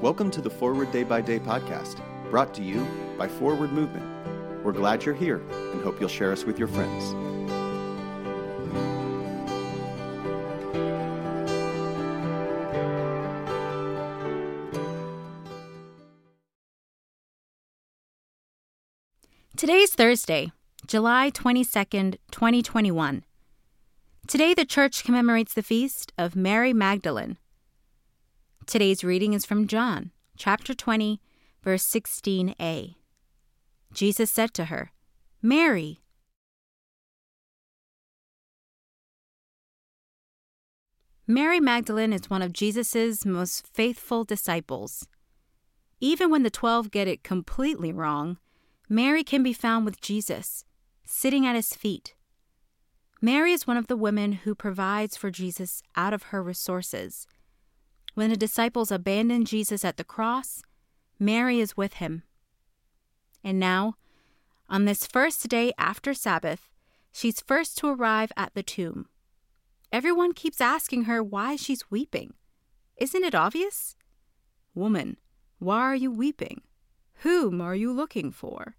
Welcome to the Forward Day by Day podcast, brought to you by Forward Movement. We're glad you're here and hope you'll share us with your friends. Today's Thursday, July 22nd, 2021. Today, the church commemorates the feast of Mary Magdalene. Today's reading is from John, chapter 20, verse 16a. Jesus said to her, Mary. Mary Magdalene is one of Jesus' most faithful disciples. Even when the twelve get it completely wrong, Mary can be found with Jesus, sitting at his feet. Mary is one of the women who provides for Jesus out of her resources. When the disciples abandon Jesus at the cross, Mary is with him. And now, on this first day after Sabbath, she's first to arrive at the tomb. Everyone keeps asking her why she's weeping. Isn't it obvious? Woman, why are you weeping? Whom are you looking for?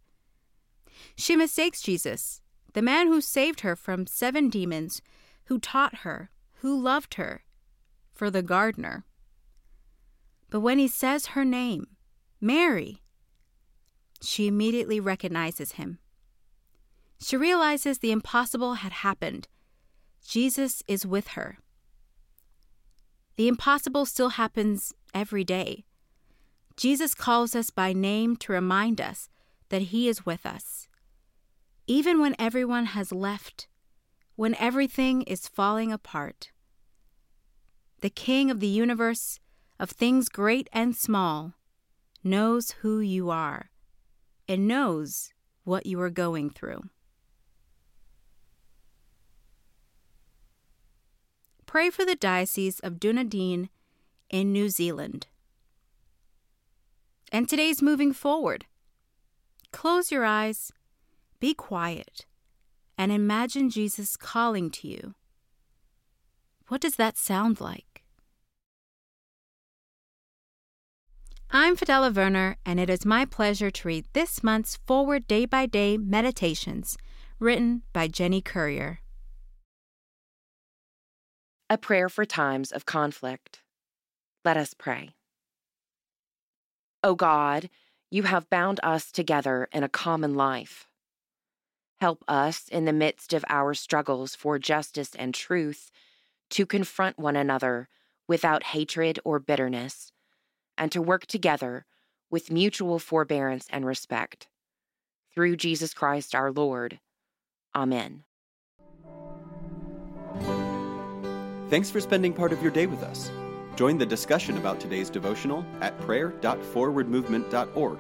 She mistakes Jesus, the man who saved her from seven demons, who taught her, who loved her, for the gardener. But when he says her name, Mary, she immediately recognizes him. She realizes the impossible had happened. Jesus is with her. The impossible still happens every day. Jesus calls us by name to remind us that He is with us. Even when everyone has left, when everything is falling apart, the King of the universe, of things great and small, knows who you are and knows what you are going through. Pray for the Diocese of Dunedin in New Zealand. And today's moving forward. Close your eyes, be quiet, and imagine Jesus calling to you. What does that sound like? I'm Fidela Werner, and it is my pleasure to read this month's Forward Day by Day Meditations, written by Jenny Currier. A prayer for times of conflict. Let us pray. O God, you have bound us together in a common life. Help us in the midst of our struggles for justice and truth to confront one another without hatred or bitterness, and to work together with mutual forbearance and respect. Through Jesus Christ our Lord. Amen. Thanks for spending part of your day with us. Join the discussion about today's devotional at prayer.forwardmovement.org,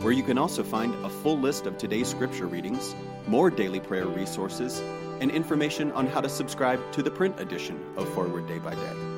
where you can also find a full list of today's scripture readings, more daily prayer resources, and information on how to subscribe to the print edition of Forward Day by Day.